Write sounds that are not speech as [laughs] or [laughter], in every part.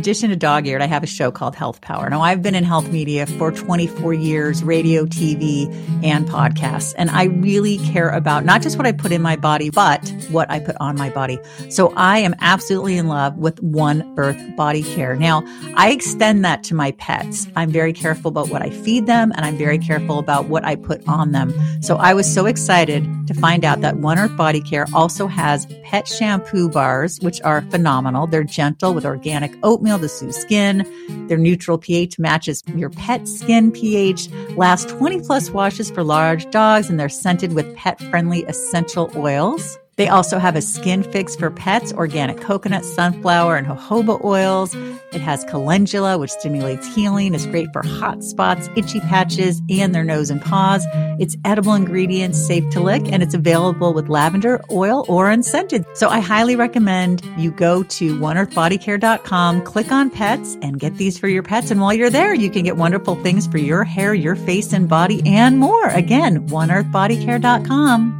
In addition to dog eared, I have a show called Health Power. Now, I've been in health media for 24 years, radio, TV, and podcasts. And I really care about not just what I put in my body, but what I put on my body. So I am absolutely in love with One Earth Body Care. Now, I extend that to my pets. I'm very careful about what I feed them and I'm very careful about what I put on them. So I was so excited to find out that One Earth Body Care also has pet shampoo bars, which are phenomenal. They're gentle with organic oatmeal oatmeal to soothe skin. Their neutral pH matches your pet skin pH, last 20 plus washes for large dogs, and they're scented with pet friendly essential oils. They also have a skin fix for pets, organic coconut, sunflower, and jojoba oils. It has calendula, which stimulates healing. It's great for hot spots, itchy patches, and their nose and paws. It's edible ingredients, safe to lick, and it's available with lavender oil or unscented. So I highly recommend you go to oneearthbodycare.com, click on pets, and get these for your pets. And while you're there, you can get wonderful things for your hair, your face, and body, and more. Again, oneearthbodycare.com.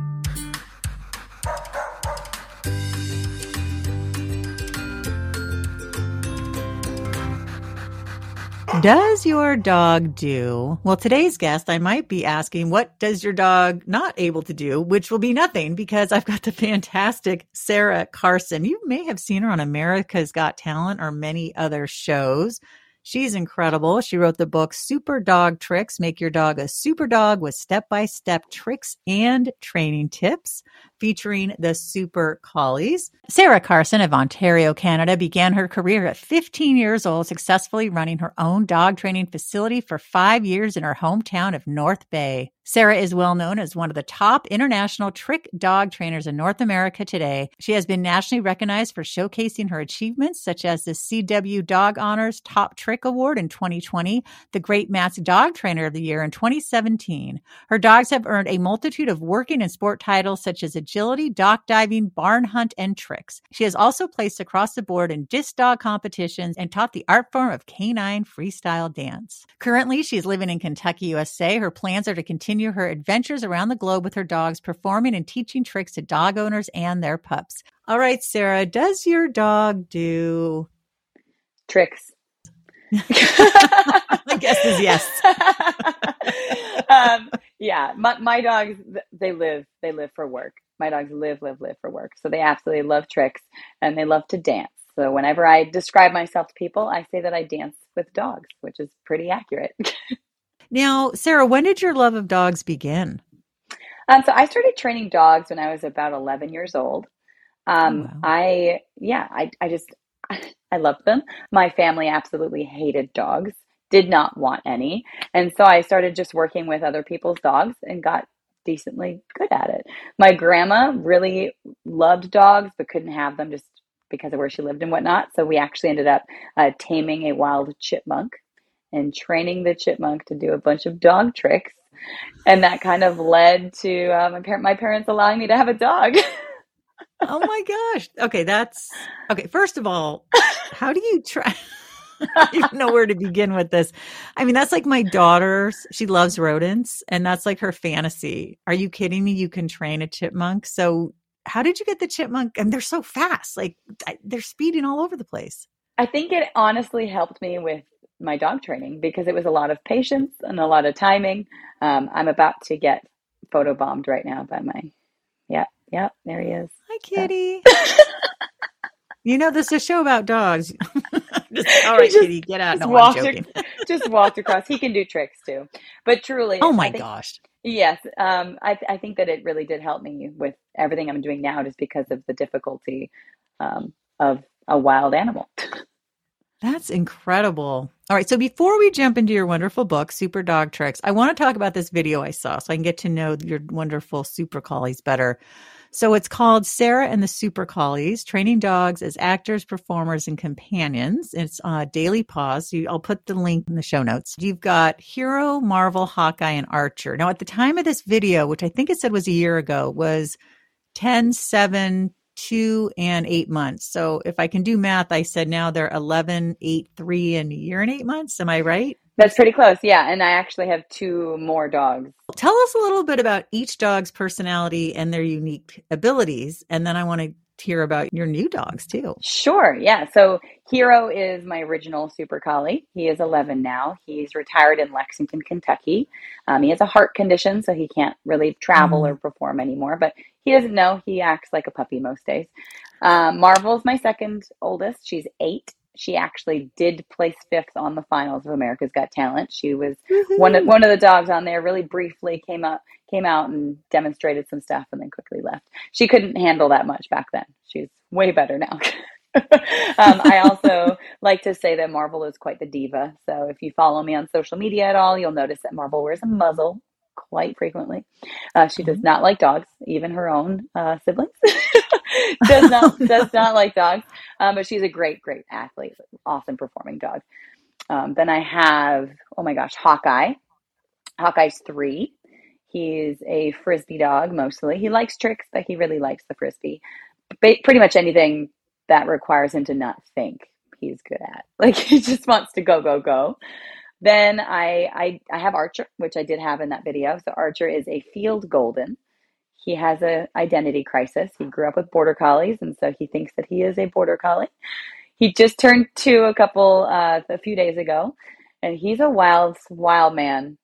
Does your dog do? Well, today's guest, I might be asking, what does your dog not able to do? Which will be nothing because I've got the fantastic Sara Carson. You may have seen her on America's Got Talent or many other shows. She's incredible. She wrote the book Super Dog Tricks Make Your Dog a Super Dog with Step by Step Tricks and Training Tips, featuring the Super Collies. Sara Carson of Ontario, Canada began her career at 15 years old, successfully running her own dog training facility for five years in her hometown of North Bay. Sara is well known as one of the top international trick dog trainers in North America today. She has been nationally recognized for showcasing her achievements, such as the CW Dog Honors Top Trick Award in 2020, the Great Mats Dog Trainer of the Year in 2017. Her dogs have earned a multitude of working and sport titles, such as agility, dock diving, barn hunt, and tricks. She has also placed across the board in disc dog competitions and taught the art form of canine freestyle dance. Currently, she's living in Kentucky, USA. Her plans are to continue her adventures around the globe with her dogs, performing and teaching tricks to dog owners and their pups. All right, Sara, does your dog do tricks? [laughs] My guess is yes. [laughs] um, yeah, my, my dogs they live they live for work. My dogs live live live for work, so they absolutely love tricks and they love to dance. So whenever I describe myself to people, I say that I dance with dogs, which is pretty accurate. [laughs] Now, Sara, when did your love of dogs begin? Um, so I started training dogs when I was about 11 years old. Um, oh, wow. I, yeah, I, I just, [laughs] I loved them. My family absolutely hated dogs, did not want any. And so I started just working with other people's dogs and got decently good at it. My grandma really loved dogs, but couldn't have them just because of where she lived and whatnot. So we actually ended up uh, taming a wild chipmunk and training the chipmunk to do a bunch of dog tricks. And that kind of led to uh, my, parent, my parents allowing me to have a dog. oh my gosh. Okay, that's okay. First of all, how do you try? [laughs] I don't even know where to begin with this. I mean, that's like my daughter's. She loves rodents, and that's like her fantasy. Are you kidding me? You can train a chipmunk. So, how did you get the chipmunk? And they're so fast. Like they're speeding all over the place. I think it honestly helped me with my dog training because it was a lot of patience and a lot of timing. Um, I'm about to get photo bombed right now by my, yeah, yeah, there he is. Hi, kitty. So. [laughs] you know, this is a show about dogs. [laughs] [laughs] just, all right, just, kitty, get out. No, I'm joking. [laughs] just walked across. He can do tricks too, but truly. Oh my think, gosh. Yes, um, I, I think that it really did help me with everything I'm doing now, just because of the difficulty um, of a wild animal. That's incredible. All right. So before we jump into your wonderful book, Super Dog Tricks, I want to talk about this video I saw so I can get to know your wonderful super collies better. So it's called Sara and the Super Collies, training dogs as actors, performers, and companions. It's uh, Daily Paws. I'll put the link in the show notes. You've got Hero, Marvel, Hawkeye, and Archer. Now, at the time of this video, which I think it said was a year ago, was 10, 7, two and eight months. So if I can do math, I said now they're 11, eight, three, and a year and eight months. Am I right? That's pretty close. Yeah. And I actually have two more dogs. Tell us a little bit about each dog's personality and their unique abilities. And then I want to hear about your new dogs too. Sure. Yeah. So Hero is my original Super Collie. He is 11 now. He's retired in Lexington, Kentucky. Um, he has a heart condition, so he can't really travel mm. or perform anymore, but he doesn't know. He acts like a puppy most days. Um, Marvel is my second oldest. She's eight. She actually did place fifth on the finals of America's Got Talent. She was one of, one of the dogs on there. Really briefly came up came out and demonstrated some stuff and then quickly left. She couldn't handle that much back then. She's way better now. [laughs] um, I also [laughs] like to say that Marvel is quite the diva. So if you follow me on social media at all, you'll notice that Marvel wears a muzzle quite frequently. Uh, she does mm-hmm. not like dogs, even her own uh, siblings. [laughs] does [laughs] not does not like dogs, um, but she's a great, great athlete, awesome performing dog. Um, then I have, oh my gosh, Hawkeye. Hawkeye's three. He's a frisbee dog mostly. He likes tricks, but he really likes the frisbee. Ba- pretty much anything that requires him to not think, he's good at. [laughs] Like he just wants to go, go, go. Then I, I I have Archer, which I did have in that video. So Archer is a field golden. He has a identity crisis. He grew up with border collies, and so he thinks that he is a border collie. He just turned two a couple uh, a few days ago, and he's a wild wild man.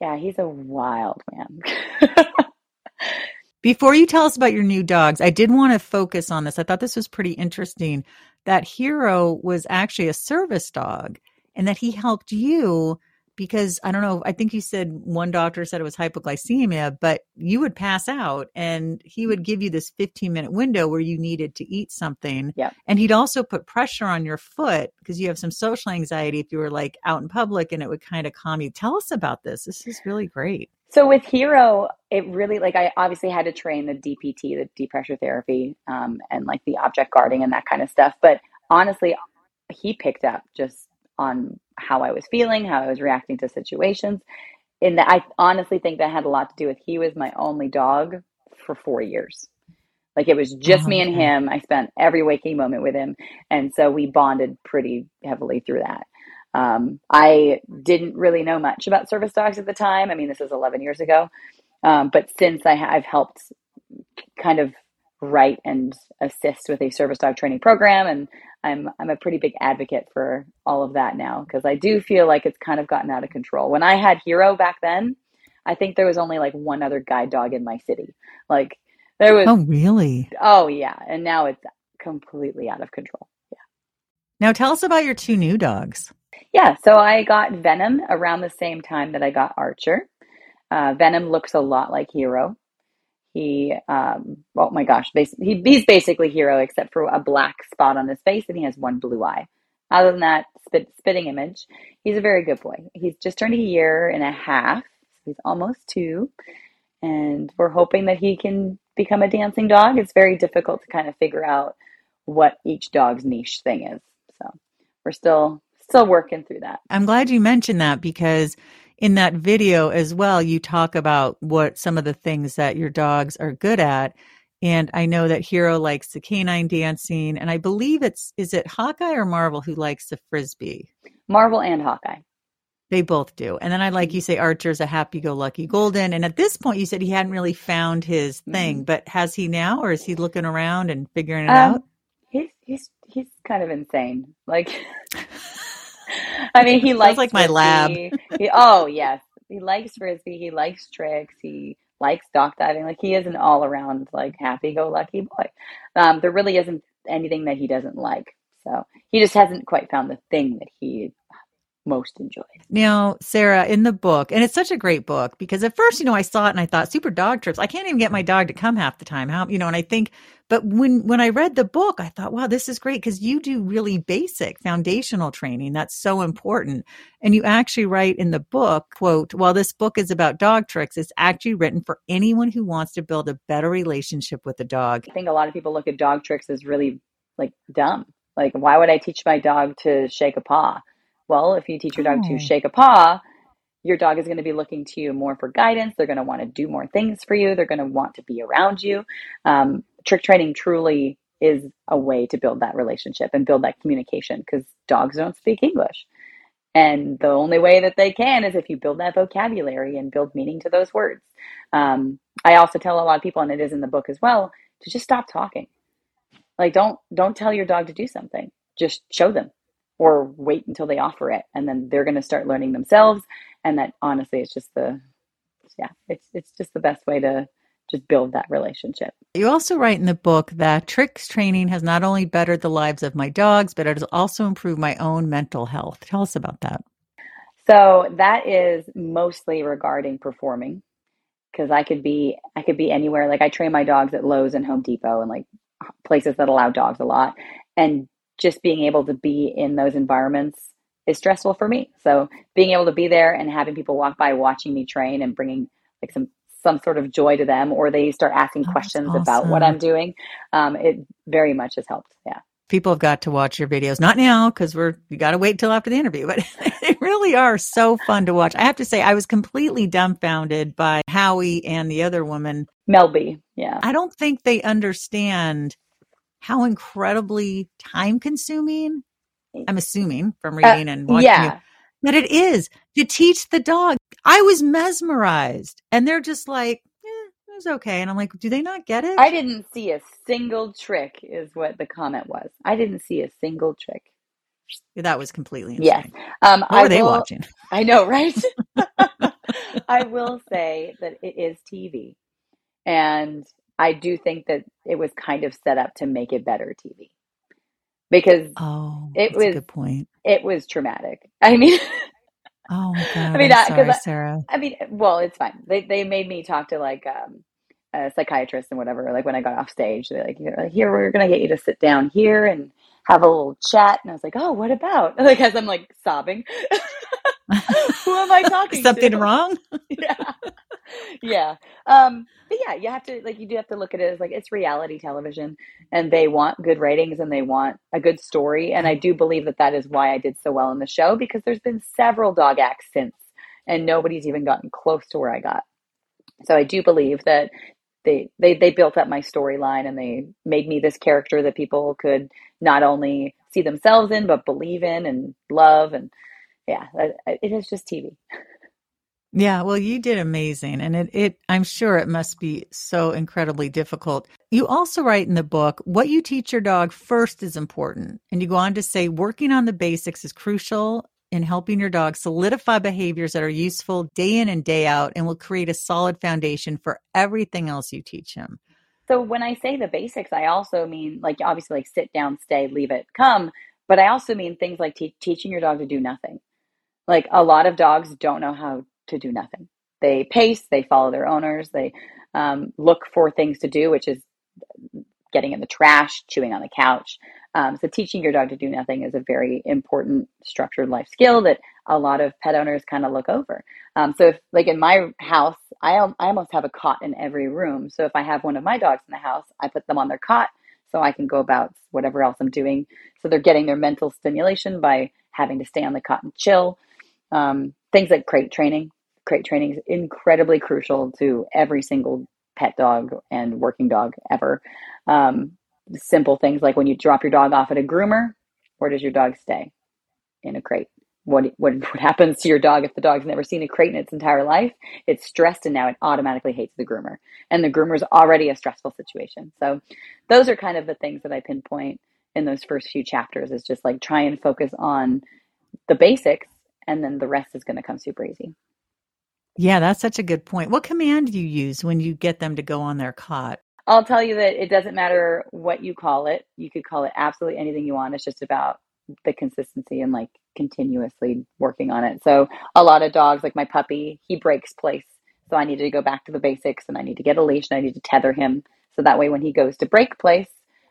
Yeah, he's a wild man. [laughs] Before you tell us about your new dogs, I did want to focus on this. I thought this was pretty interesting that Hero was actually a service dog and that he helped you because I don't know, I think you said one doctor said it was hypoglycemia, but you would pass out and he would give you this 15 minute window where you needed to eat something. Yeah. And he'd also put pressure on your foot because you have some social anxiety if you were like out in public and it would kind of calm you. Tell us about this. This is really great. So with Hero, it really like I obviously had to train the DPT, the deep pressure therapy, um, and like the object guarding and that kind of stuff. But honestly, he picked up just on how I was feeling, how I was reacting to situations. And I honestly think that had a lot to do with he was my only dog for four years. Like it was just oh, me and okay. him. I spent every waking moment with him. And so we bonded pretty heavily through that. Um, I didn't really know much about service dogs at the time. I mean, this is 11 years ago. Um, but since I have helped kind of write and assist with a service dog training program and I'm I'm a pretty big advocate for all of that now because I do feel like it's kind of gotten out of control. When I had Hero back then, I think there was only like one other guide dog in my city. Like there was Oh, really? Oh, yeah, and now it's completely out of control. Yeah. Now tell us about your two new dogs. Yeah, so I got Venom around the same time that I got Archer. Uh, Venom looks a lot like Hero. He, um, oh my gosh, he, he's basically hero except for a black spot on his face and he has one blue eye. Other than that, spit, spitting image, he's a very good boy. He's just turned a year and a half. He's almost two. And we're hoping that he can become a dancing dog. It's very difficult to kind of figure out what each dog's niche thing is. So we're still still working through that. I'm glad you mentioned that because in that video as well, you talk about what some of the things that your dogs are good at. And I know that Hero likes the canine dancing, and I believe it's is it Hawkeye or Marvel who likes the frisbee? Marvel and Hawkeye. They both do. And then I like you say Archer's a happy go lucky golden. And at this point you said he hadn't really found his thing, mm-hmm. but has he now or is he looking around and figuring it um, out? He's he's he's kind of insane. Like [laughs] I mean, he [laughs] likes like my lab. He, oh yes, he likes frisbee. He likes tricks. He likes dock diving. Like he is an all around like happy go lucky boy. Um, there really isn't anything that he doesn't like. So he just hasn't quite found the thing that he most enjoyed. Now, Sara, in the book, and it's such a great book because at first, you know, I saw it and I thought, super dog trips. I can't even get my dog to come half the time. How, you know, and I think, but when when I read the book, I thought, wow, this is great because you do really basic foundational training. That's so important. And you actually write in the book, quote, while this book is about dog tricks, it's actually written for anyone who wants to build a better relationship with a dog. I think a lot of people look at dog tricks as really like dumb. Like, why would I teach my dog to shake a paw? Well, if you teach your dog oh. to shake a paw, your dog is going to be looking to you more for guidance. They're going to want to do more things for you. They're going to want to be around you. Um, trick training truly is a way to build that relationship and build that communication because dogs don't speak English. And the only way that they can is if you build that vocabulary and build meaning to those words. Um, I also tell a lot of people, and it is in the book as well, to just stop talking. Like don't don't tell your dog to do something. Just show them or wait until they offer it and then they're going to start learning themselves and that honestly it's just the yeah, it's it's just the best way to just build that relationship. You also write in the book that tricks training has not only bettered the lives of my dogs, but it has also improved my own mental health. Tell us about that. So that is mostly regarding performing because I could be I could be anywhere. Like I train my dogs at Lowe's and Home Depot and like places that allow dogs a lot, and just being able to be in those environments is stressful for me. So being able to be there and having people walk by watching me train and bringing like some some sort of joy to them, or they start asking oh, questions awesome. about what I'm doing, um, it very much has helped. Yeah people have got to watch your videos. Not now because we're you got to wait till after the interview, but [laughs] they really are so fun to watch. I have to say, I was completely dumbfounded by Howie and the other woman, Mel B. Yeah, I don't think they understand how incredibly time consuming. I'm assuming from uh, reading uh, and watching yeah. you it is to teach the dog. I was mesmerized, and they're just like, it was okay. And I'm like, do they not get it? I didn't see a single trick, is what the comment was. I didn't see a single trick. That was completely insane. Yes. Um, what I they will, watching? [laughs] I know, right? [laughs] I will say that it is TV. And I do think that it was kind of set up to make it better TV. Because oh, it was a good point. It was traumatic. I mean, [laughs] Oh my god! I mean, I'm sorry, I, Sara. I mean, well, it's fine. They they made me talk to like um, a psychiatrist and whatever. Like when I got off stage, they're like, "Here, we're gonna get you to sit down here and have a little chat." And I was like, "Oh, what about?" [laughs] Like as I'm like sobbing. [laughs] Who am I talking Something to? wrong? yeah. Yeah. Um, but yeah, you have to like you do have to look at it as like it's reality television and they want good ratings and they want a good story and I do believe that that is why I did so well in the show because there's been several dog acts since and nobody's even gotten close to where I got. So I do believe that they they they built up my storyline and they made me this character that people could not only see themselves in but believe in and love and yeah, it is just TV. Yeah, well, you did amazing. And it, it, I'm sure it must be so incredibly difficult. You also write in the book, what you teach your dog first is important. And you go on to say, working on the basics is crucial in helping your dog solidify behaviors that are useful day in and day out and will create a solid foundation for everything else you teach him. So when I say the basics, I also mean like obviously like sit down, stay, leave it, come, but I also mean things like te- teaching your dog to do nothing. Like a lot of dogs don't know how to do nothing. They pace, they follow their owners, they um, look for things to do, which is getting in the trash, chewing on the couch. Um, so, teaching your dog to do nothing is a very important structured life skill that a lot of pet owners kind of look over. Um, so, if like in my house, I, I almost have a cot in every room. So, if I have one of my dogs in the house, I put them on their cot so I can go about whatever else I'm doing. So, they're getting their mental stimulation by having to stay on the cot and chill. Um, things like crate training crate training is incredibly crucial to every single pet dog and working dog ever. Um, simple things like when you drop your dog off at a groomer, where does your dog stay? In a crate. What, what, what happens to your dog if the dog's never seen a crate in its entire life? It's stressed and now it automatically hates the groomer. And the groomer is already a stressful situation. So those are kind of the things that I pinpoint in those first few chapters is just like try and focus on the basics and then the rest is going to come super easy. Yeah, that's such a good point. What command do you use when you get them to go on their cot? I'll tell you that it doesn't matter what you call it. You could call it absolutely anything you want. It's just about the consistency and like continuously working on it. So a lot of dogs, like my puppy, he breaks place. So I need to go back to the basics and I need to get a leash and I need to tether him. So that way when he goes to break place,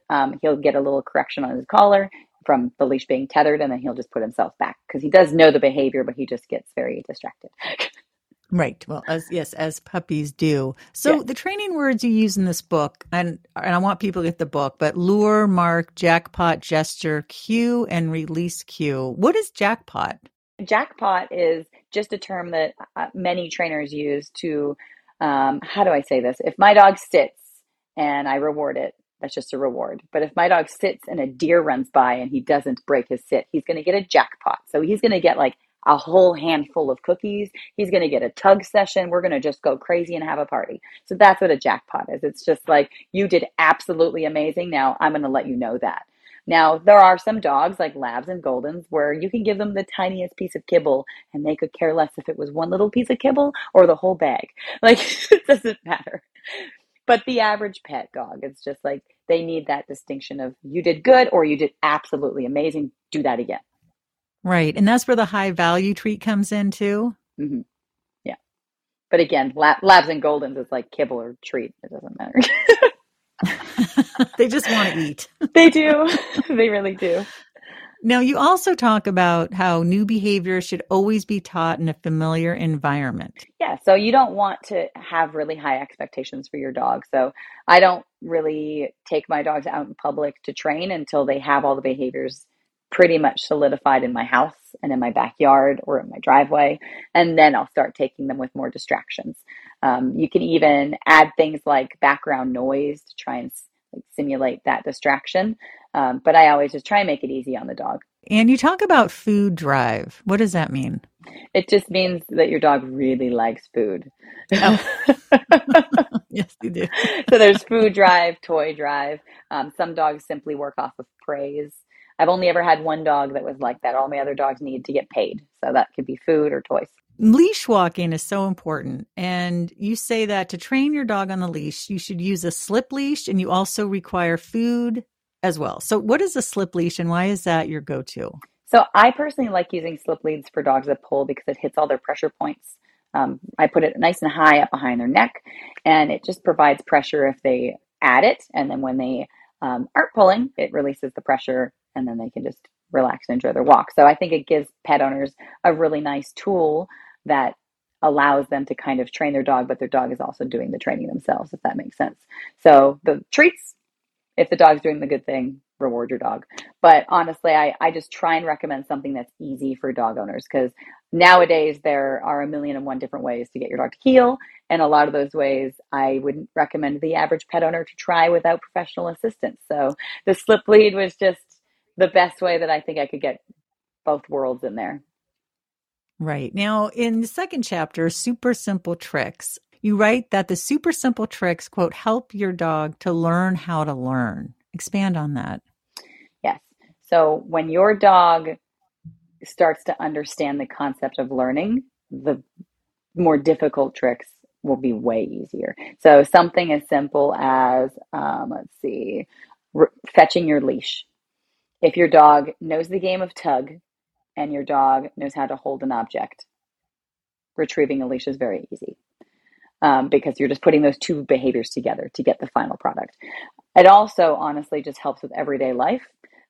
um, he'll get a little correction on his collar from the leash being tethered and then he'll just put himself back because he does know the behavior, but he just gets very distracted. [laughs] Right. Well, as yes, as puppies do. So yeah. the training words you use in this book, and and I want people to get the book, but lure, mark, jackpot, gesture, cue, and release cue. What is jackpot? Jackpot is just a term that uh, many trainers use to. Um, how do I say this? If my dog sits and I reward it, that's just a reward. But if my dog sits and a deer runs by and he doesn't break his sit, he's going to get a jackpot. So he's going to get like a whole handful of cookies. He's going to get a tug session. We're going to just go crazy and have a party. So that's what a jackpot is. It's just like, you did absolutely amazing. Now I'm going to let you know that. Now, there are some dogs like labs and goldens where you can give them the tiniest piece of kibble and they could care less if it was one little piece of kibble or the whole bag. Like, [laughs] it doesn't matter. But the average pet dog, it's just like they need that distinction of you did good or you did absolutely amazing. Do that again. Right. And that's where the high value treat comes in too. Mm-hmm. Yeah. But again, lab, labs and goldens is like kibble or treat. It doesn't matter. [laughs] they just want to eat. [laughs] they do. [laughs] They really do. Now, you also talk about how new behavior should always be taught in a familiar environment. Yeah, so you don't want to have really high expectations for your dog. So I don't really take my dogs out in public to train until they have all the behaviors pretty much solidified in my house and in my backyard or in my driveway. And then I'll start taking them with more distractions. Um, you can even add things like background noise to try and like, simulate that distraction. Um, but I always just try and make it easy on the dog. And you talk about food drive. What does that mean? It just means that your dog really likes food. Oh. [laughs] [laughs] yes, you do. so there's food drive, toy drive. Um, some dogs simply work off of praise. I've only ever had one dog that was like that. All my other dogs need to get paid. So that could be food or toys. Leash walking is so important. And you say that to train your dog on the leash, you should use a slip leash and you also require food as well. So, what is a slip leash and why is that your go to? So, I personally like using slip leads for dogs that pull because it hits all their pressure points. Um, I put it nice and high up behind their neck, and it just provides pressure if they add it. And then when they um, aren't pulling, it releases the pressure and then they can just relax and enjoy their walk. So I think it gives pet owners a really nice tool that allows them to kind of train their dog, but their dog is also doing the training themselves, if that makes sense. So the treats, if the dog's doing the good thing, reward your dog. But honestly, I, I just try and recommend something that's easy for dog owners because nowadays there are a million and one different ways to get your dog to heel. And a lot of those ways I wouldn't recommend the average pet owner to try without professional assistance. So the slip lead was just the best way that I think I could get both worlds in there. Right. Now, in the second chapter, Super Simple Tricks, you write that the super simple tricks, quote, help your dog to learn how to learn. Expand on that. Yes. So when your dog starts to understand the concept of learning, the more difficult tricks will be way easier. So something as simple as, um, let's see, re- fetching your leash. If your dog knows the game of tug and your dog knows how to hold an object, retrieving a leash is very easy um, because you're just putting those two behaviors together to get the final product. It also honestly just helps with everyday life.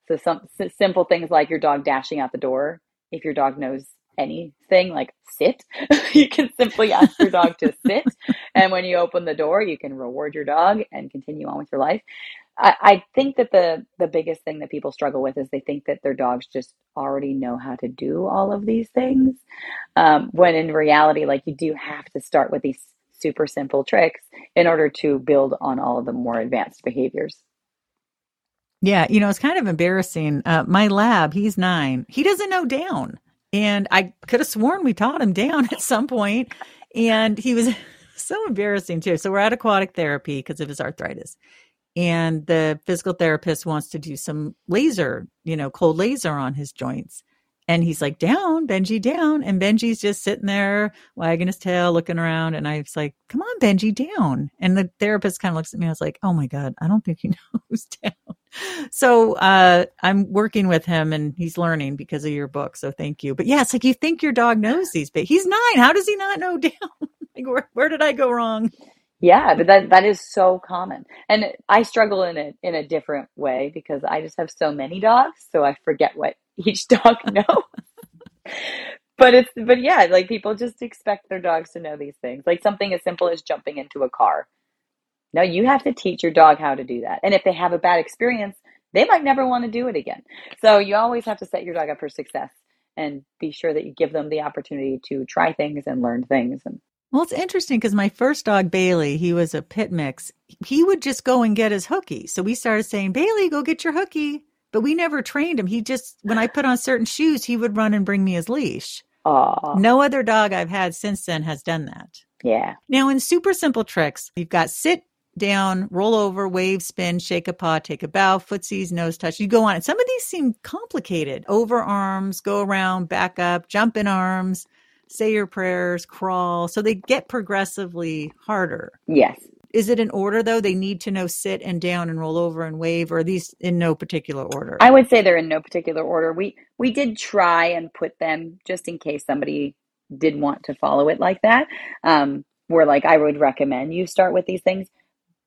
So some simple things like your dog dashing out the door. If your dog knows anything like sit, [laughs] you can simply ask your dog to sit. And when you open the door, you can reward your dog and continue on with your life. I, I think that the the biggest thing that people struggle with is they think that their dogs just already know how to do all of these things, um, when in reality, like you do have to start with these super simple tricks in order to build on all of the more advanced behaviors. Yeah, you know, it's kind of embarrassing. Uh, my lab, he's nine. He doesn't know down. And I could have sworn we taught him down [laughs] at some point, And he was [laughs] so embarrassing too. So we're at aquatic therapy because of his arthritis and the physical therapist wants to do some laser, you know, cold laser on his joints. And he's like, down, Benji, down. And Benji's just sitting there, wagging his tail, looking around. And I was like, come on, Benji, down. And the therapist kind of looks at me. I was like, oh my God, I don't think he [laughs] knows down. So uh, I'm working with him and he's learning because of your book. So thank you. But yeah, it's like you think your dog knows these, but he's nine. How does he not know [laughs] down? like, where, where did I go wrong? Yeah, but that that is so common. And I struggle in a in a different way because I just have so many dogs, so I forget what [laughs] each dog [laughs] knows. but it's but yeah, like people just expect their dogs to know these things. Like something as simple as jumping into a car. No, you have to teach your dog how to do that. And if they have a bad experience, they might never want to do it again. So you always have to set your dog up for success and be sure that you give them the opportunity to try things and learn things and well, it's interesting because my first dog, Bailey, he was a pit mix. He would just go and get his hooky. So we started saying, Bailey, go get your hooky. But we never trained him. He just, when I put on certain shoes, he would run and bring me his leash. Aww. No other dog I've had since then has done that. Yeah. Now, in super simple tricks, you've got sit down, roll over, wave, spin, shake a paw, take a bow, footsies, nose touch. You go on. And some of these seem complicated. Over arms, go around, back up, jump in arms, say your prayers, crawl. So they get progressively harder. Yes. Is it in order though? They need to know sit and down and roll over and wave, or are these in no particular order? I would say they're in no particular order. We we did try and put them just in case somebody did want to follow it like that. Um, where like I would recommend you start with these things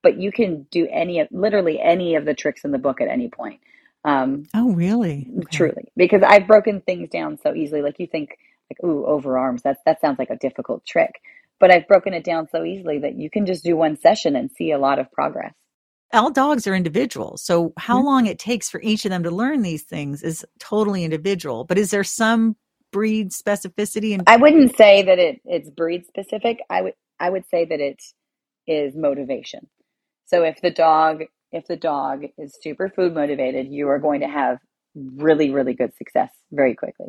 but you can do any of literally any of the tricks in the book at any point. Um, oh, really? Okay. Truly, because I've broken things down so easily. Like you think, like, ooh, over arms. That that sounds like a difficult trick, but I've broken it down so easily that you can just do one session and see a lot of progress. All dogs are individual, so how mm-hmm. long it takes for each of them to learn these things is totally individual. But is there some breed specificity? And I wouldn't say that it it's breed specific. I would I would say that it is motivation. So if the dog if the dog is super food motivated, you are going to have really really good success very quickly.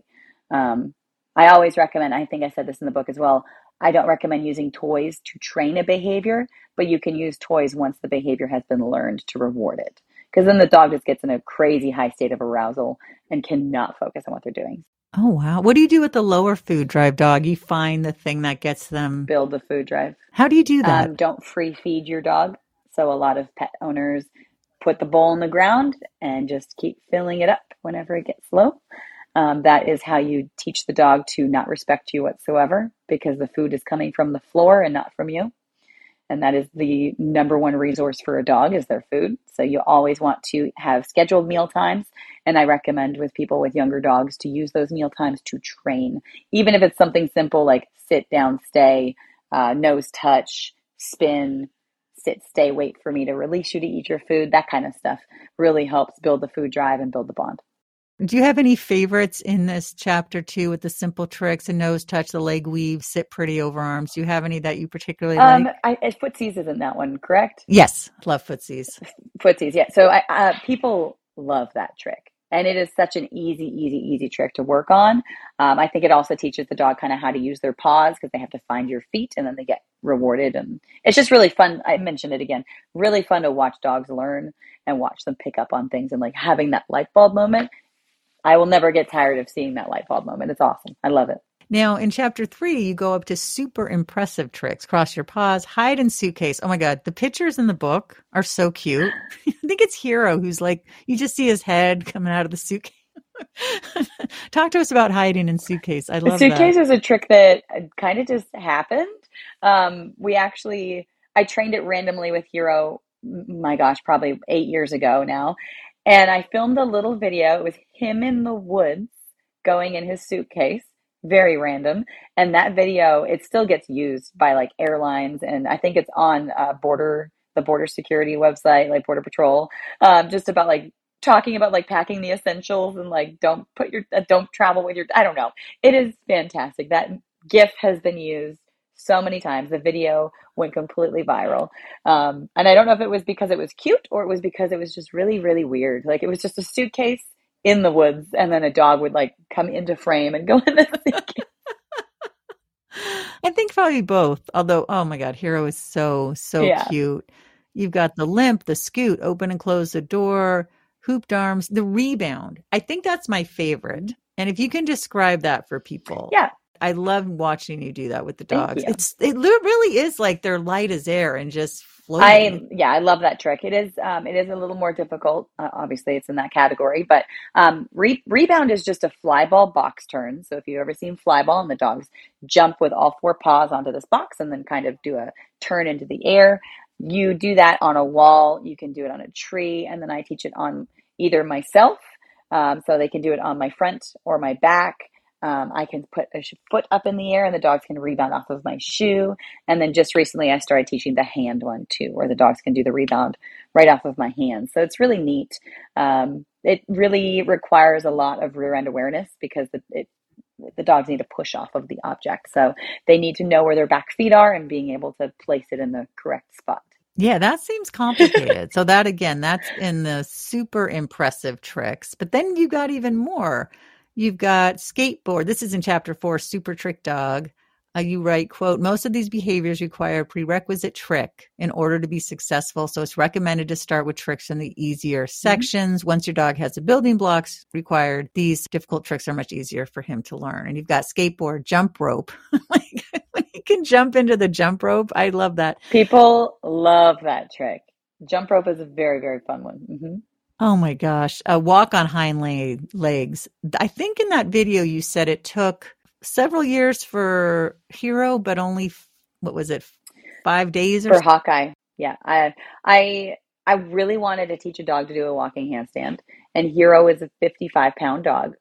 Um, I always recommend. I think I said this in the book as well. I don't recommend using toys to train a behavior, but you can use toys once the behavior has been learned to reward it. Because then the dog just gets in a crazy high state of arousal and cannot focus on what they're doing. Oh wow! What do you do with the lower food drive dog? You find the thing that gets them build the food drive. How do you do that? Um, don't free feed your dog. So a lot of pet owners put the bowl in the ground and just keep filling it up whenever it gets low. Um, that is how you teach the dog to not respect you whatsoever because the food is coming from the floor and not from you. And that is the number one resource for a dog is their food. So you always want to have scheduled meal times. And I recommend with people with younger dogs to use those meal times to train, even if it's something simple like sit down, stay, uh, nose touch, spin, sit, stay, wait for me to release you to eat your food. That kind of stuff really helps build the food drive and build the bond. Do you have any favorites in this chapter too with the simple tricks and nose touch, the leg weave, sit pretty over arms? Do you have any that you particularly um, like? I, footsies isn't that one, correct? Yes, love footsies. [laughs] Footsies, yeah. So I, uh, people love that trick and it is such an easy easy easy trick to work on um, i think it also teaches the dog kind of how to use their paws because they have to find your feet and then they get rewarded and it's just really fun i mentioned it again really fun to watch dogs learn and watch them pick up on things and like having that light bulb moment i will never get tired of seeing that light bulb moment it's awesome i love it now, in chapter three, you go up to super impressive tricks. Cross your paws, hide in suitcase. Oh my God. The pictures in the book are so cute. [laughs] I think it's Hero who's like, you just see his head coming out of the suitcase. [laughs] Talk to us about hiding in suitcase. I love the suitcase that. was a trick that kind of just happened. Um, we actually, I trained it randomly with Hero. My gosh, probably eight years ago now, and I filmed a little video. It was him in the woods going in his suitcase very random. And that video, it still gets used by like airlines, and I think it's on uh, border the border security website, like Border Patrol, um, just about like talking about like packing the essentials and like don't put your uh, don't travel with your I don't know. It is fantastic. That GIF has been used so many times. The video went completely viral. Um, and I don't know if it was because it was cute or it was because it was just really, really weird. Like it was just a suitcase in the woods and then a dog would like come into frame and go in the [laughs] I think probably both. Although, oh my God, Hero is so, so yeah. cute. You've got the limp, the scoot, open and close the door, hooped arms, the rebound. I think that's my favorite. And if you can describe that for people. Yeah. I love watching you do that with the dogs. It's it really is like they're light as air and just I yeah, I love that trick. It is um, it is a little more difficult. Uh, obviously, it's in that category, but um, re- rebound is just a fly ball box turn. So if you've ever seen fly ball and the dogs jump with all four paws onto this box and then kind of do a turn into the air, you do that on a wall. You can do it on a tree, and then I teach it on either myself, um, so they can do it on my front or my back. Um, I can put a foot up in the air and the dogs can rebound off of my shoe. And then just recently, I started teaching the hand one too, where the dogs can do the rebound right off of my hand. So it's really neat. Um, it really requires a lot of rear end awareness because the, it, the dogs need to push off of the object. So they need to know where their back feet are and being able to place it in the correct spot. Yeah, that seems complicated. so that again, that's in the super impressive tricks. But then you got even more You've got skateboard. This is in chapter four, super trick dog. Uh, you write, quote, most of these behaviors require a prerequisite trick in order to be successful. So it's recommended to start with tricks in the easier mm-hmm. sections. Mm-hmm. Once your dog has the building blocks required, these difficult tricks are much easier for him to learn. And you've got skateboard, jump rope. [laughs] like when he can jump into the jump rope, I love that. People love that trick. Jump rope is a very, very fun one. Mm-hmm. Oh my gosh. A walk on hind legs. I think in that video you said it took several years for Hero, but only what was it, five days or for something? Hawkeye? Yeah, I I I really wanted to teach a dog to do a walking handstand, and Hero is a 55 pound dog,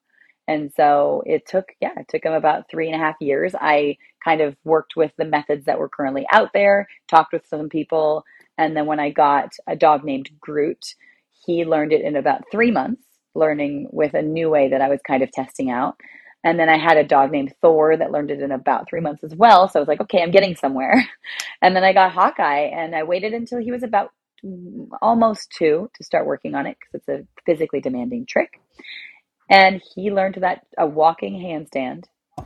and so it took yeah it took him about three and a half years. I kind of worked with the methods that were currently out there, talked with some people, and then when I got a dog named Groot, he learned it in about three months, learning with a new way that I was kind of testing out. And then I had a dog named Thor that learned it in about three months as well. So I was like, okay, I'm getting somewhere. [laughs] And then I got Hawkeye and I waited until he was about almost two to start working on it because it's a physically demanding trick. And he learned that a walking handstand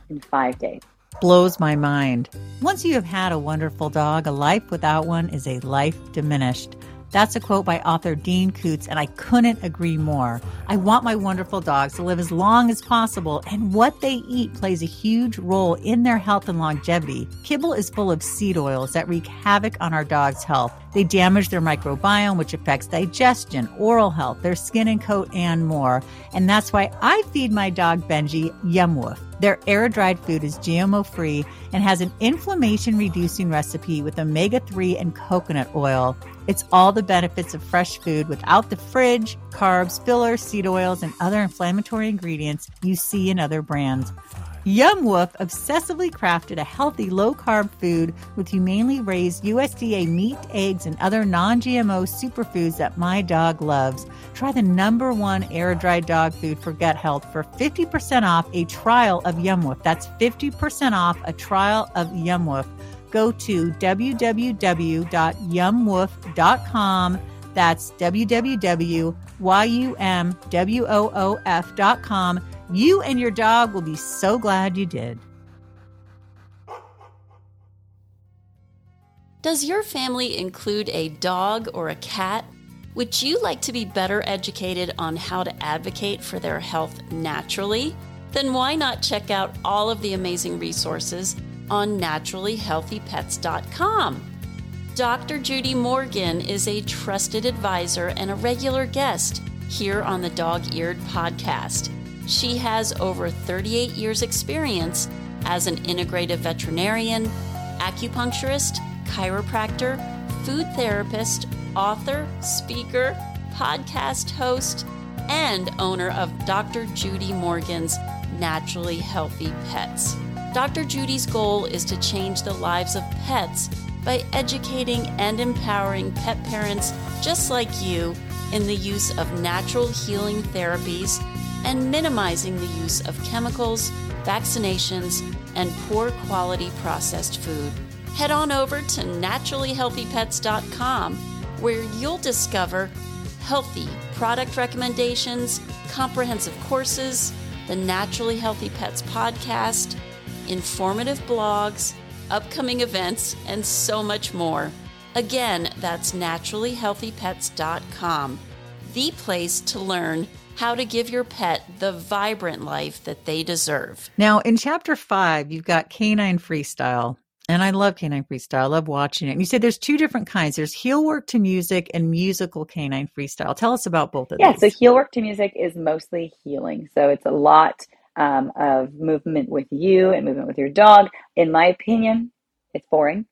in five days. Blows my mind. Once you have had a wonderful dog, a life without one is a life diminished. That's a quote by author Dean Koontz, and I couldn't agree more. I want my wonderful dogs to live as long as possible, and what they eat plays a huge role in their health and longevity. Kibble is full of seed oils that wreak havoc on our dog's health. They damage their microbiome, which affects digestion, oral health, their skin and coat, and more. And that's why I feed my dog Benji Yum Woof. Their air dried food is GMO free and has an inflammation reducing recipe with omega 3 and coconut oil. It's all the benefits of fresh food without the fridge, carbs, fillers, seed oils, and other inflammatory ingredients you see in other brands. Yum Woof obsessively crafted a healthy low carb food with humanely raised USDA meat, eggs, and other non GMO superfoods that my dog loves. Try the number one air dried dog food for gut health for 50% off a trial of Yum Woof. That's 50% off a trial of Yum Woof. Go to www.yumwoof.com. That's www.yumwoof.com you and your dog will be so glad you did. Does your family include a dog or a cat? Would you like to be better educated on how to advocate for their health naturally? Then why not check out all of the amazing resources on naturallyhealthypets.com? Dr. Judy Morgan is a trusted advisor and a regular guest here on the Dog Eared podcast. She has over 38 years' experience as an integrative veterinarian, acupuncturist, chiropractor, food therapist, author, speaker, podcast host, and owner of Dr. Judy Morgan's Naturally Healthy Pets. Dr. Judy's goal is to change the lives of pets by educating and empowering pet parents just like you in the use of natural healing therapies and minimizing the use of chemicals, vaccinations, and poor quality processed food. Head on over to naturallyhealthypets.com where you'll discover healthy product recommendations, comprehensive courses, the Naturally Healthy Pets podcast, informative blogs, upcoming events, and so much more. Again, that's naturallyhealthypets.com, the place to learn how to give your pet the vibrant life that they deserve. Now, in chapter five, you've got canine freestyle. And I love canine freestyle. I love watching it. And you said there's two different kinds. There's heel work to music and musical canine freestyle. Tell us about both of yeah, these. Yeah, so heel work to music is mostly heeling. So it's a lot um, of movement with you and movement with your dog. In my opinion, it's boring.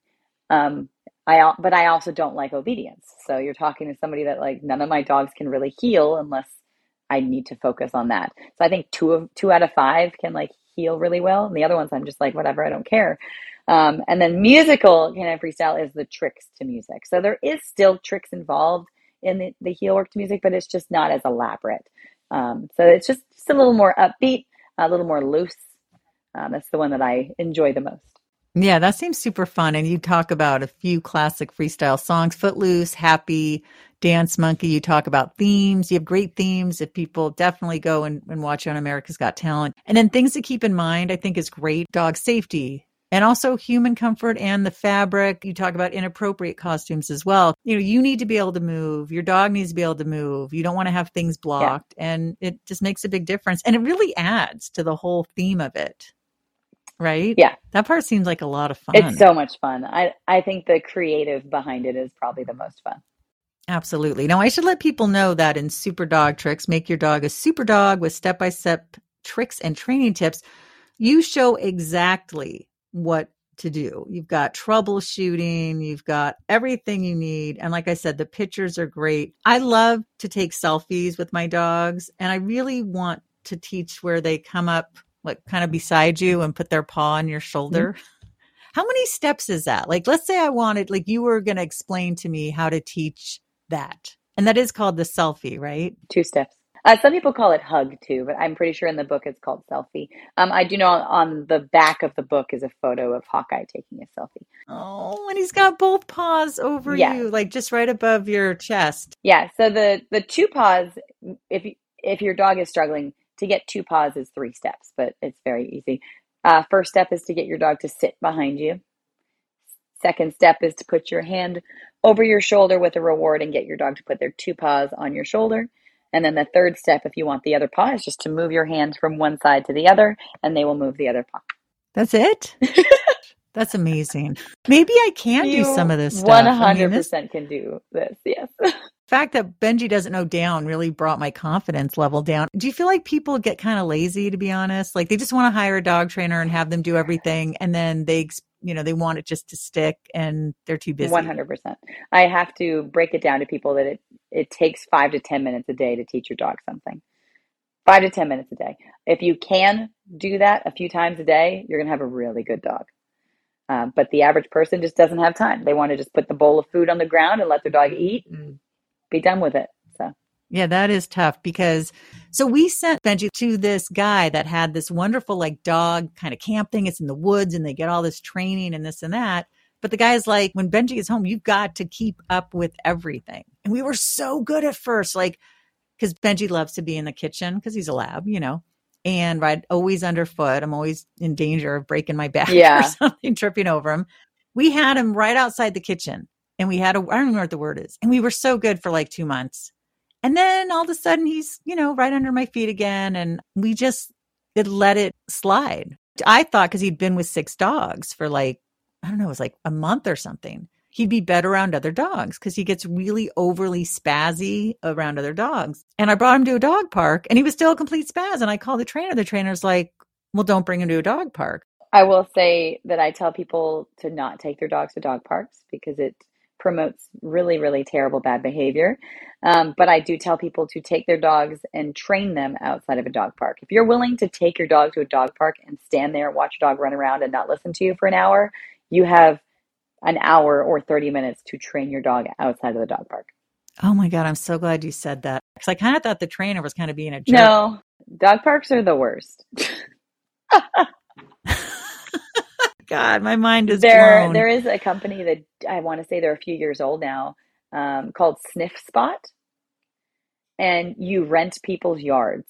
Um, I but I also don't like obedience. So you're talking to somebody that like none of my dogs can really heel unless I need to focus on that. So I think two of two out of five can like heel really well, and the other ones I'm just like whatever, I don't care. Um, and then musical canine freestyle is the tricks to music. So there is still tricks involved in the, the heel work to music, but it's just not as elaborate. Um, so it's just, just a little more upbeat, a little more loose. Um, that's the one that I enjoy the most. Yeah, that seems super fun. And you talk about a few classic freestyle songs Footloose, Happy, Dance Monkey. You talk about themes. You have great themes. If people definitely go and, and watch on America's Got Talent. And then things to keep in mind, I think is great dog safety, and also human comfort and the fabric. You talk about inappropriate costumes as well. You know, you need to be able to move. Your dog needs to be able to move. You don't want to have things blocked. Yeah. And it just makes a big difference. And it really adds to the whole theme of it. Right? Yeah. That part seems like a lot of fun. It's so much fun. I, I think the creative behind it is probably the most fun. Absolutely. Now, I should let people know that in Super Dog Tricks, make your dog a super dog with step by step tricks and training tips. You show exactly what to do. You've got troubleshooting, you've got everything you need. And like I said, the pictures are great. I love to take selfies with my dogs, and I really want to teach where they come up, like kind of beside you and put their paw on your shoulder. Mm-hmm. How many steps is that? Like, let's say I wanted, like, you were going to explain to me how to teach that. And that is called the selfie, right? Two steps. Uh, some people call it hug too, but I'm pretty sure in the book it's called selfie. Um, I do know on the back of the book is a photo of Hawkeye taking a selfie. Oh, and he's got both paws over yes. you, like just right above your chest. Yeah. So the the two paws, if if your dog is struggling to get two paws, is three steps, but it's very easy. Uh, first step is to get your dog to sit behind you. Second step is to put your hand over your shoulder with a reward and get your dog to put their two paws on your shoulder. And then the third step, if you want the other paw, is just to move your hands from one side to the other, and they will move the other paw. That's it. [laughs] That's amazing. Maybe I can you do some of this stuff. One hundred percent can do this. Yes. [laughs] fact that Benji doesn't know down really brought my confidence level down. Do you feel like people get kind of lazy, to be honest? Like they just want to hire a dog trainer and have them do everything, and then they you know they want it just to stick and they're too busy. 100% i have to break it down to people that it it takes five to ten minutes a day to teach your dog something. Five to ten minutes a day. If you can do that a few times a day you're going to have a really good dog. Um, but the average person just doesn't have time. They want to just put the bowl of food on the ground and let their dog eat. And be done with it so yeah, that is tough because so we sent Benji to this guy that had this wonderful like dog kind of camp thing. It's in the woods and they get all this training and this and that. But the guy's like, when Benji is home, you've got to keep up with everything. And we were so good at first, like, because Benji loves to be in the kitchen because he's a lab, you know, and right, always underfoot. I'm always in danger of breaking my back [laughs] yeah. or something, tripping over him. We had him right outside the kitchen and we had a, I don't know what the word is. And we were so good for like two months. And then all of a sudden he's, you know, right under my feet again. And we just it let it slide. I thought because he'd been with six dogs for like, I don't know, it was like a month or something. He'd be better around other dogs because he gets really overly spazzy around other dogs. And I brought him to a dog park and he was still a complete spaz. And I called the trainer. The trainer's like, well, don't bring him to a dog park. I will say that I tell people to not take their dogs to dog parks because it promotes really, really terrible bad behavior. Um, but I do tell people to take their dogs and train them outside of a dog park. If you're willing to take your dog to a dog park and stand there and watch a dog run around and not listen to you for an hour, you have an hour or 30 minutes to train your dog outside of the dog park. Oh my God, I'm so glad you said that. Because I kind of thought the trainer was kind of being a jerk. No, dog parks are the worst. [laughs] God, my mind is there. Blown. There is a company that I want to say they're a few years old now, um, called Sniff Spot, and you rent people's yards.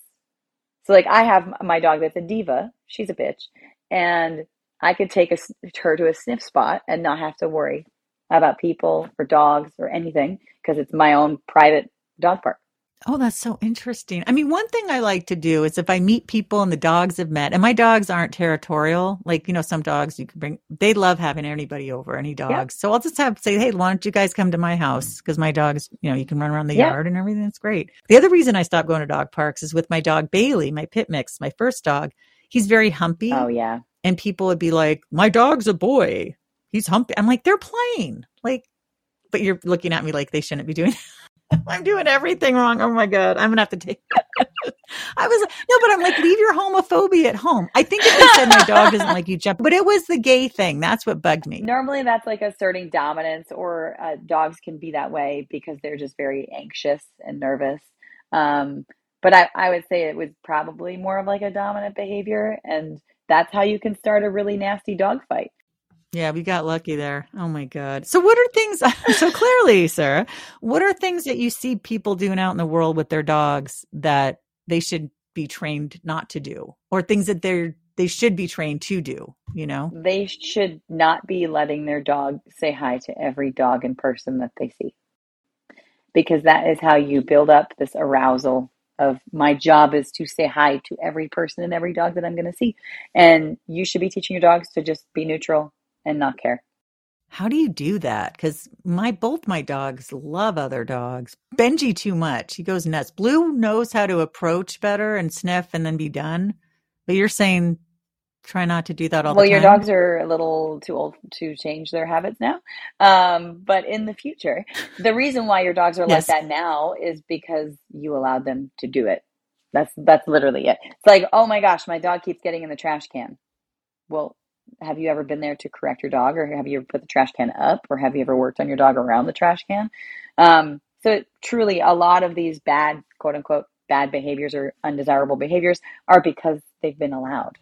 So, like, I have my dog that's a diva. She's a bitch, and I could take a, her to a sniff spot and not have to worry about people or dogs or anything because it's my own private dog park. Oh, that's so interesting. I mean, one thing I like to do is if I meet people and the dogs have met, and my dogs aren't territorial, like, you know, some dogs you can bring, they love having anybody over, any dogs. Yep. So I'll just have say, hey, why don't you guys come to my house? Because my dogs, you know, you can run around the yep. yard and everything. That's great. The other reason I stopped going to dog parks is with my dog Bailey, my pit mix, my first dog. He's very humpy. Oh, yeah. And people would be like, my dog's a boy. He's humpy. I'm like, they're playing. Like, but you're looking at me like they shouldn't be doing [laughs] [laughs] I'm doing everything wrong. Oh my God. I'm going to have to take. [laughs] I was no, but I'm like, leave your homophobia at home. I think if they said my dog doesn't [laughs] like you jump, but it was the gay thing. That's what bugged me. Normally, that's like asserting dominance, or uh, dogs can be that way because they're just very anxious and nervous. Um, but I, I would say it was probably more of like a dominant behavior, and that's how you can start a really nasty dog fight. Yeah, we got lucky there. Oh my God. So, what are things, [laughs] so clearly, Sara, what are things that you see people doing out in the world with their dogs that they should be trained not to do or things that they're, they should be trained to do, you know? They should not be letting their dog say hi to every dog and person that they see. Because that is how you build up this arousal of my job is to say hi to every person and every dog that I'm going to see. And you should be teaching your dogs to just be neutral and not care. How do you do that? Because my both my dogs love other dogs. Benji too much. He goes nuts. Blue knows how to approach better and sniff and then be done. But you're saying try not to do that all well, the time. Well, your dogs are a little too old to change their habits now. Um, but in the future, the reason why your dogs are yes. like that now is because you allowed them to do it. That's that's literally it. It's like, oh my gosh, my dog keeps getting in the trash can. Well, have you ever been there to correct your dog or have you ever put the trash can up or have you ever worked on your dog around the trash can? Um, so truly a lot of these bad quote unquote bad behaviors or undesirable behaviors are because they've been allowed.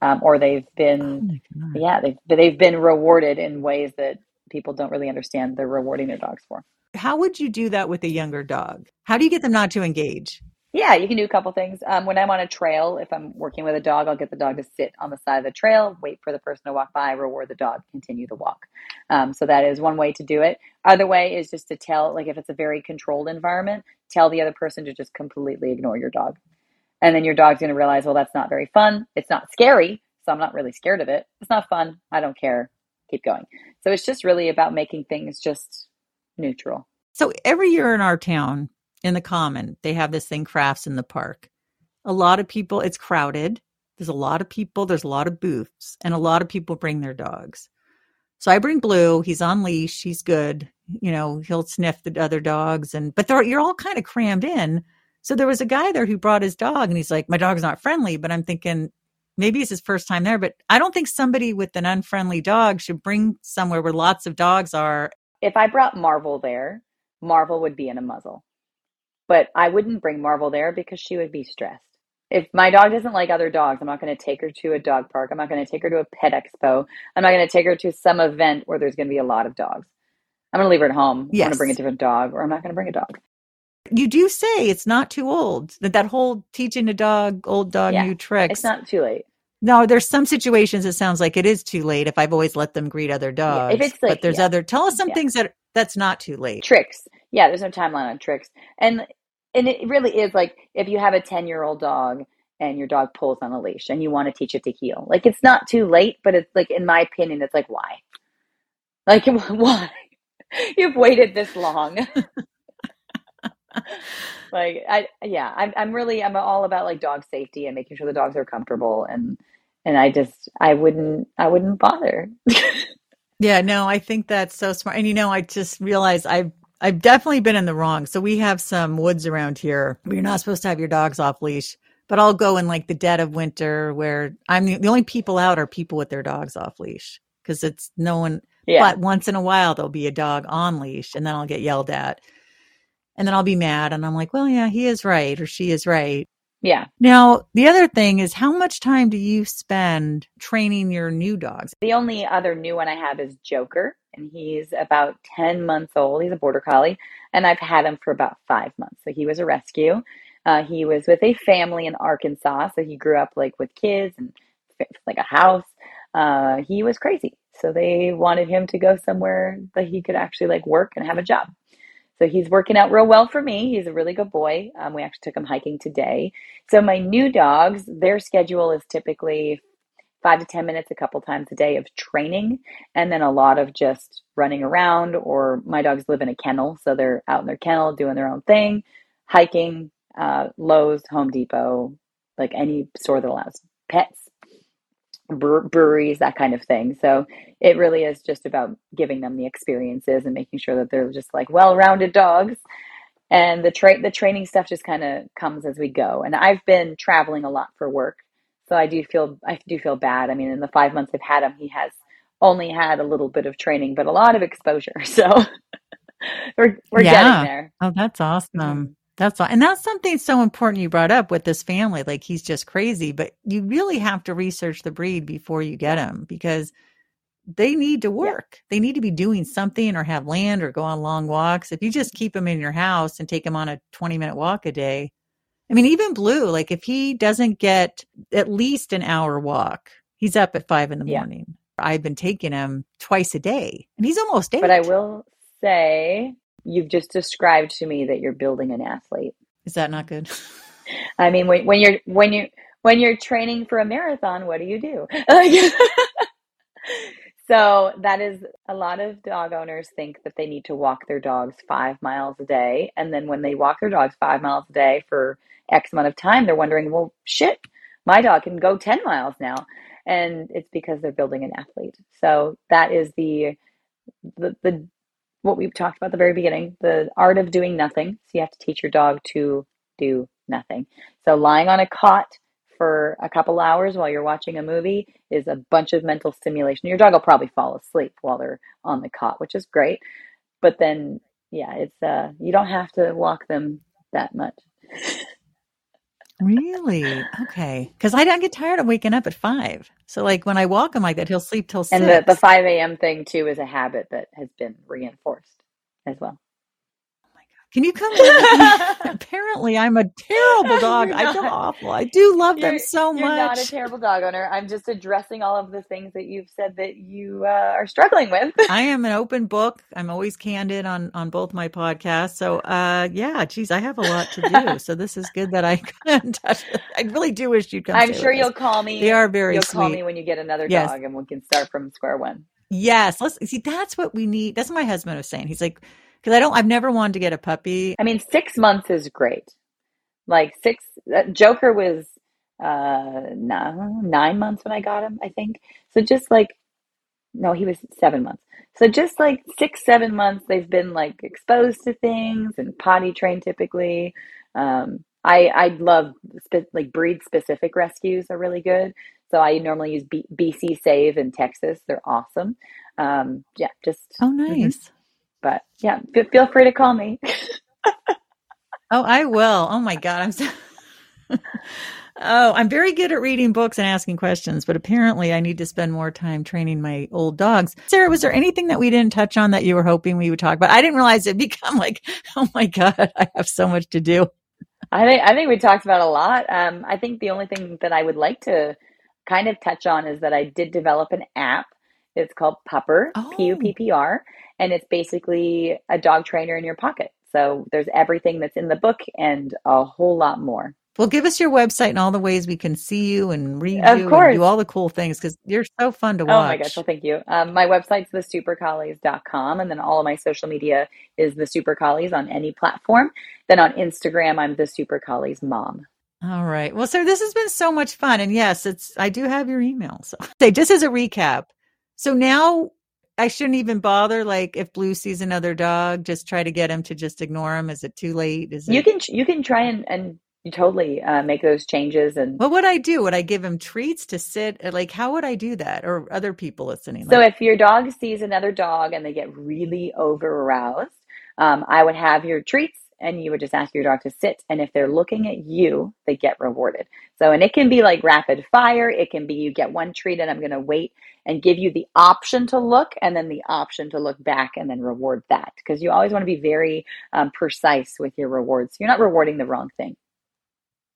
Um, or they've been oh yeah they've, they've been rewarded in ways that people don't really understand they're rewarding their dogs for. How would you do that with a younger dog? How do you get them not to engage yeah, you can do a couple things. Um, when I'm on a trail, if I'm working with a dog, I'll get the dog to sit on the side of the trail, wait for the person to walk by, reward the dog, continue the walk. Um, so that is one way to do it. Other way is just to tell, like if it's a very controlled environment, tell the other person to just completely ignore your dog. And then your dog's going to realize, well, that's not very fun. It's not scary. So I'm not really scared of it. It's not fun. I don't care. Keep going. So it's just really about making things just neutral. So every year in our town, in the common. They have this thing crafts in the park. A lot of people, it's crowded. There's a lot of people, there's a lot of booths, and a lot of people bring their dogs. So I bring Blue. He's on leash. He's good. You know, he'll sniff the other dogs, and but you're all kind of crammed in. So there was a guy there who brought his dog, and he's like, "My dog's not friendly." But I'm thinking maybe it's his first time there. But I don't think somebody with an unfriendly dog should bring somewhere where lots of dogs are. If I brought Marvel there, Marvel would be in a muzzle. But I wouldn't bring Marvel there because she would be stressed. If my dog doesn't like other dogs, I'm not going to take her to a dog park. I'm not going to take her to a pet expo. I'm not going to take her to some event where there's going to be a lot of dogs. I'm going to leave her at home. Yes. I'm going to bring a different dog, or I'm not going to bring a dog. You do say it's not too old. That that whole teaching a dog old dog yeah, new tricks. It's not too late. No, there's some situations it sounds like it is too late if I've always let them greet other dogs. Yeah, if it's like, but there's yeah. other tell us some things that that's not too late. Tricks. Yeah, there's no timeline on tricks. And and it really is like if you have a 10 year old dog and your dog pulls on a leash and you want to teach it to heel like it's not too late but it's like in my opinion it's like why? Like [laughs] why? You've waited this long. [laughs] Like i yeah I'm, I'm really i'm all about like dog safety and making sure the dogs are comfortable and and i just i wouldn't i wouldn't bother. [laughs] Yeah no i think that's so smart. And you know i just realized i've I've definitely been in the wrong. So we have some woods around here where you're not supposed to have your dogs off leash. But I'll go in like the dead of winter where I'm the, the only people out are people with their dogs off leash because it's no one. Yeah. But once in a while there'll be a dog on leash, and then I'll get yelled at, and then I'll be mad, and I'm like, well, yeah, he is right or she is right. Yeah. Now, the other thing is how much time do you spend training your new dogs? The only other new one I have is Joker, and he's about 10 months old. He's a border collie, and I've had him for about five months. So he was a rescue. Uh, he was with a family in Arkansas, so he grew up like with kids and like a house. Uh, he was crazy. So they wanted him to go somewhere that he could actually like work and have a job. So he's working out real well for me. He's a really good boy. Um, we actually took him hiking today. So my new dogs, their schedule is typically five to 10 minutes a couple times a day of training, and then a lot of just running around. Or my dogs live in a kennel, so they're out in their kennel doing their own thing, hiking, uh, Lowe's, Home Depot, like any store that allows pets breweries, that kind of thing. So it really is just about giving them the experiences and making sure that they're just like well-rounded dogs. And the tra- the training stuff just kind of comes as we go. And I've been traveling a lot for work, so I do feel I do feel bad. I mean, in the five months I've had him, he has only had a little bit of training, but a lot of exposure. [laughs] So we're we're yeah. getting there. Oh, that's mm-hmm. awesome. That's all. And that's something so important you brought up with this family. Like he's just crazy, but you really have to research the breed before you get him because they need to work. They need to be doing something or have land or go on long walks. If you just keep them in your house and take them on a 20 minute walk a day, I mean, even Blue, like if he doesn't get at least an hour walk, he's up at five in the yeah. morning. I've been taking him twice a day and he's almost eight. But I will say, you've just described to me that you're building an athlete. Is that not good? I mean, when, when you're, when you, when you're training for a marathon, what do you do? [laughs] so that is a lot of dog owners think that they need to walk their dogs five miles a day. And then when they walk their dogs five miles a day for X amount of time, they're wondering, well, shit, my dog can go 10 miles now. And it's because they're building an athlete. So that is the, the, the, what we've talked about at the very beginning, the art of doing nothing. So you have to teach your dog to do nothing. So lying on a cot for a couple hours while you're watching a movie is a bunch of mental stimulation. Your dog will probably fall asleep while they're on the cot, which is great. But then, yeah, it's uh, you don't have to walk them that much. Really? Okay. Because I don't get tired of waking up at five. So, like when I walk him like that, he'll sleep till six. And the, the 5 a.m. thing, too, is a habit that has been reinforced as well. Can you come with me? [laughs] Apparently, I'm a terrible [laughs] dog. I feel awful. I do love them so you're much. You're not a terrible dog owner. I'm just addressing all of the things that you've said that you uh, are struggling with. [laughs] I am an open book. I'm always candid on on both my podcasts. So, uh, yeah, geez, I have a lot to do. So this is good that I touch. I really do wish you'd come. I'm sure you'll us. call me. They are very. You'll sweet. call me when you get another yes. dog, and we can start from square one. Yes, let's see. That's what we need. That's what my husband was saying. He's like because I don't, I've never wanted to get a puppy. I mean, six months is great. Like six, uh, Joker was uh no, nine months when I got him, I think. So just like, no, he was seven months. So just like six, seven months, they've been like exposed to things and potty trained typically. Um, I I love spe- like breed specific rescues are really good. So I normally use B- BC Save in Texas. They're awesome. Um, yeah, just oh nice. Mm-hmm. But yeah, feel free to call me. [laughs] oh, I will. Oh my God. I'm so. [laughs] oh, I'm very good at reading books and asking questions, but apparently I need to spend more time training my old dogs. Sara, was there anything that we didn't touch on that you were hoping we would talk about? I didn't realize it'd become like, [laughs] oh my God, I have so much to do. I think I think we talked about a lot. Um, I think the only thing that I would like to kind of touch on is that I did develop an app. It's called Puppr, oh. P U P P R, and it's basically a dog trainer in your pocket. So there's everything that's in the book and a whole lot more. Well, give us your website and all the ways we can see you and read of you course. and do all the cool things because you're so fun to watch. Oh my gosh. Well, thank you. Um, my website's thesupercollies.com and then all of my social media is the Super Collies on any platform. Then on Instagram, I'm the Super Collies mom. All right. Well, sir, this has been so much fun. And yes, it's I do have your email. So [laughs] say just as a recap. So now I shouldn't even bother. Like if Blue sees another dog, just try to get him to just ignore him. Is it too late? Is it... you can you can try and and totally uh, make those changes. And what would I do? Would I give him treats to sit? Uh, like how would I do that? Or other people listening? So if your dog sees another dog and they get really over aroused, um, I would have your treats and you would just ask your dog to sit. And if they're looking at you, they get rewarded. So, and it can be like rapid fire. It can be you get one treat and I'm going to wait and give you the option to look and then the option to look back and then reward that. Because you always want to be very um, precise with your rewards. You're not rewarding the wrong thing.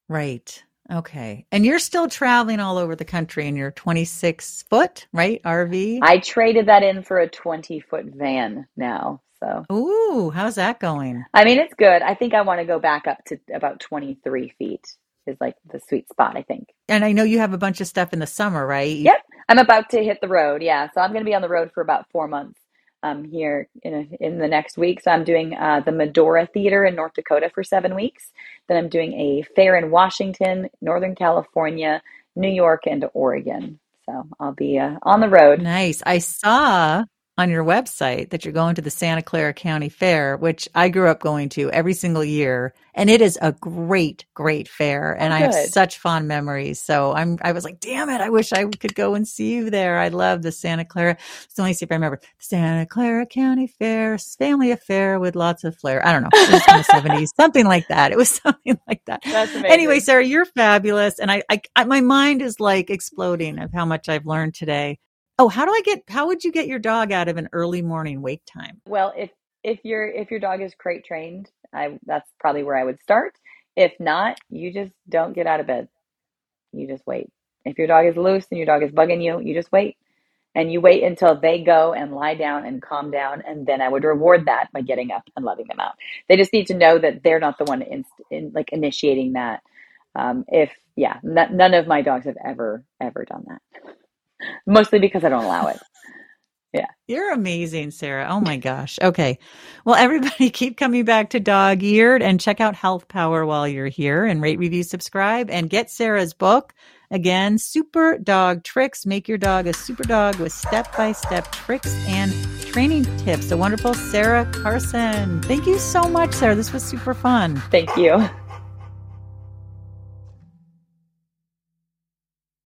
Right. Okay. And you're still traveling all over the country in your 26 foot, right? RV? I traded that in for a 20 foot van now. So, ooh, how's that going? I mean, it's good. I think I want to go back up to about 23 feet is like the sweet spot, I think. And I know you have a bunch of stuff in the summer, right? Yep. I'm about to hit the road. Yeah. So I'm going to be on the road for about four months um, here in, a, in the next week. So I'm doing uh, the Medora Theater in North Dakota for seven weeks. Then I'm doing a fair in Washington, Northern California, New York, and Oregon. So I'll be uh, on the road. Nice. I saw on your website that you're going to the Santa Clara County Fair, which I grew up going to every single year. And it is a great, great fair. And I have such fond memories. So I'm, I was like, damn it. I wish I could go and see you there. I love the Santa Clara. So let me see if I remember Santa Clara County Fair, family affair with lots of flair. I don't know. It was the 70s, [laughs] something like that. It was [laughs] something like that. Anyway, Sara, you're fabulous. And I, I, I, my mind is like exploding of how much I've learned today. Oh, how do I get how would you get your dog out of an early morning wake time? Well, if if your if your dog is crate trained, I that's probably where I would start. If not, you just don't get out of bed. You just wait. If your dog is loose and your dog is bugging you, you just wait. And you wait until they go and lie down and calm down. And then I would reward that by getting up and letting them out. They just need to know that they're not the one in, in like initiating that. Um, if, yeah, n- none of my dogs have ever, ever done that. Mostly because I don't allow it. Yeah. You're amazing, Sara. Oh my gosh. Okay. Well, everybody [laughs] keep coming back to Dog Eared and check out Health Power while you're here and rate, review, subscribe and get Sara's book. Again, Super Dog Tricks. Make your dog a super dog with step by step tricks and training tips. The wonderful Sara Carson. Thank you so much, Sara. This was super fun. Thank you.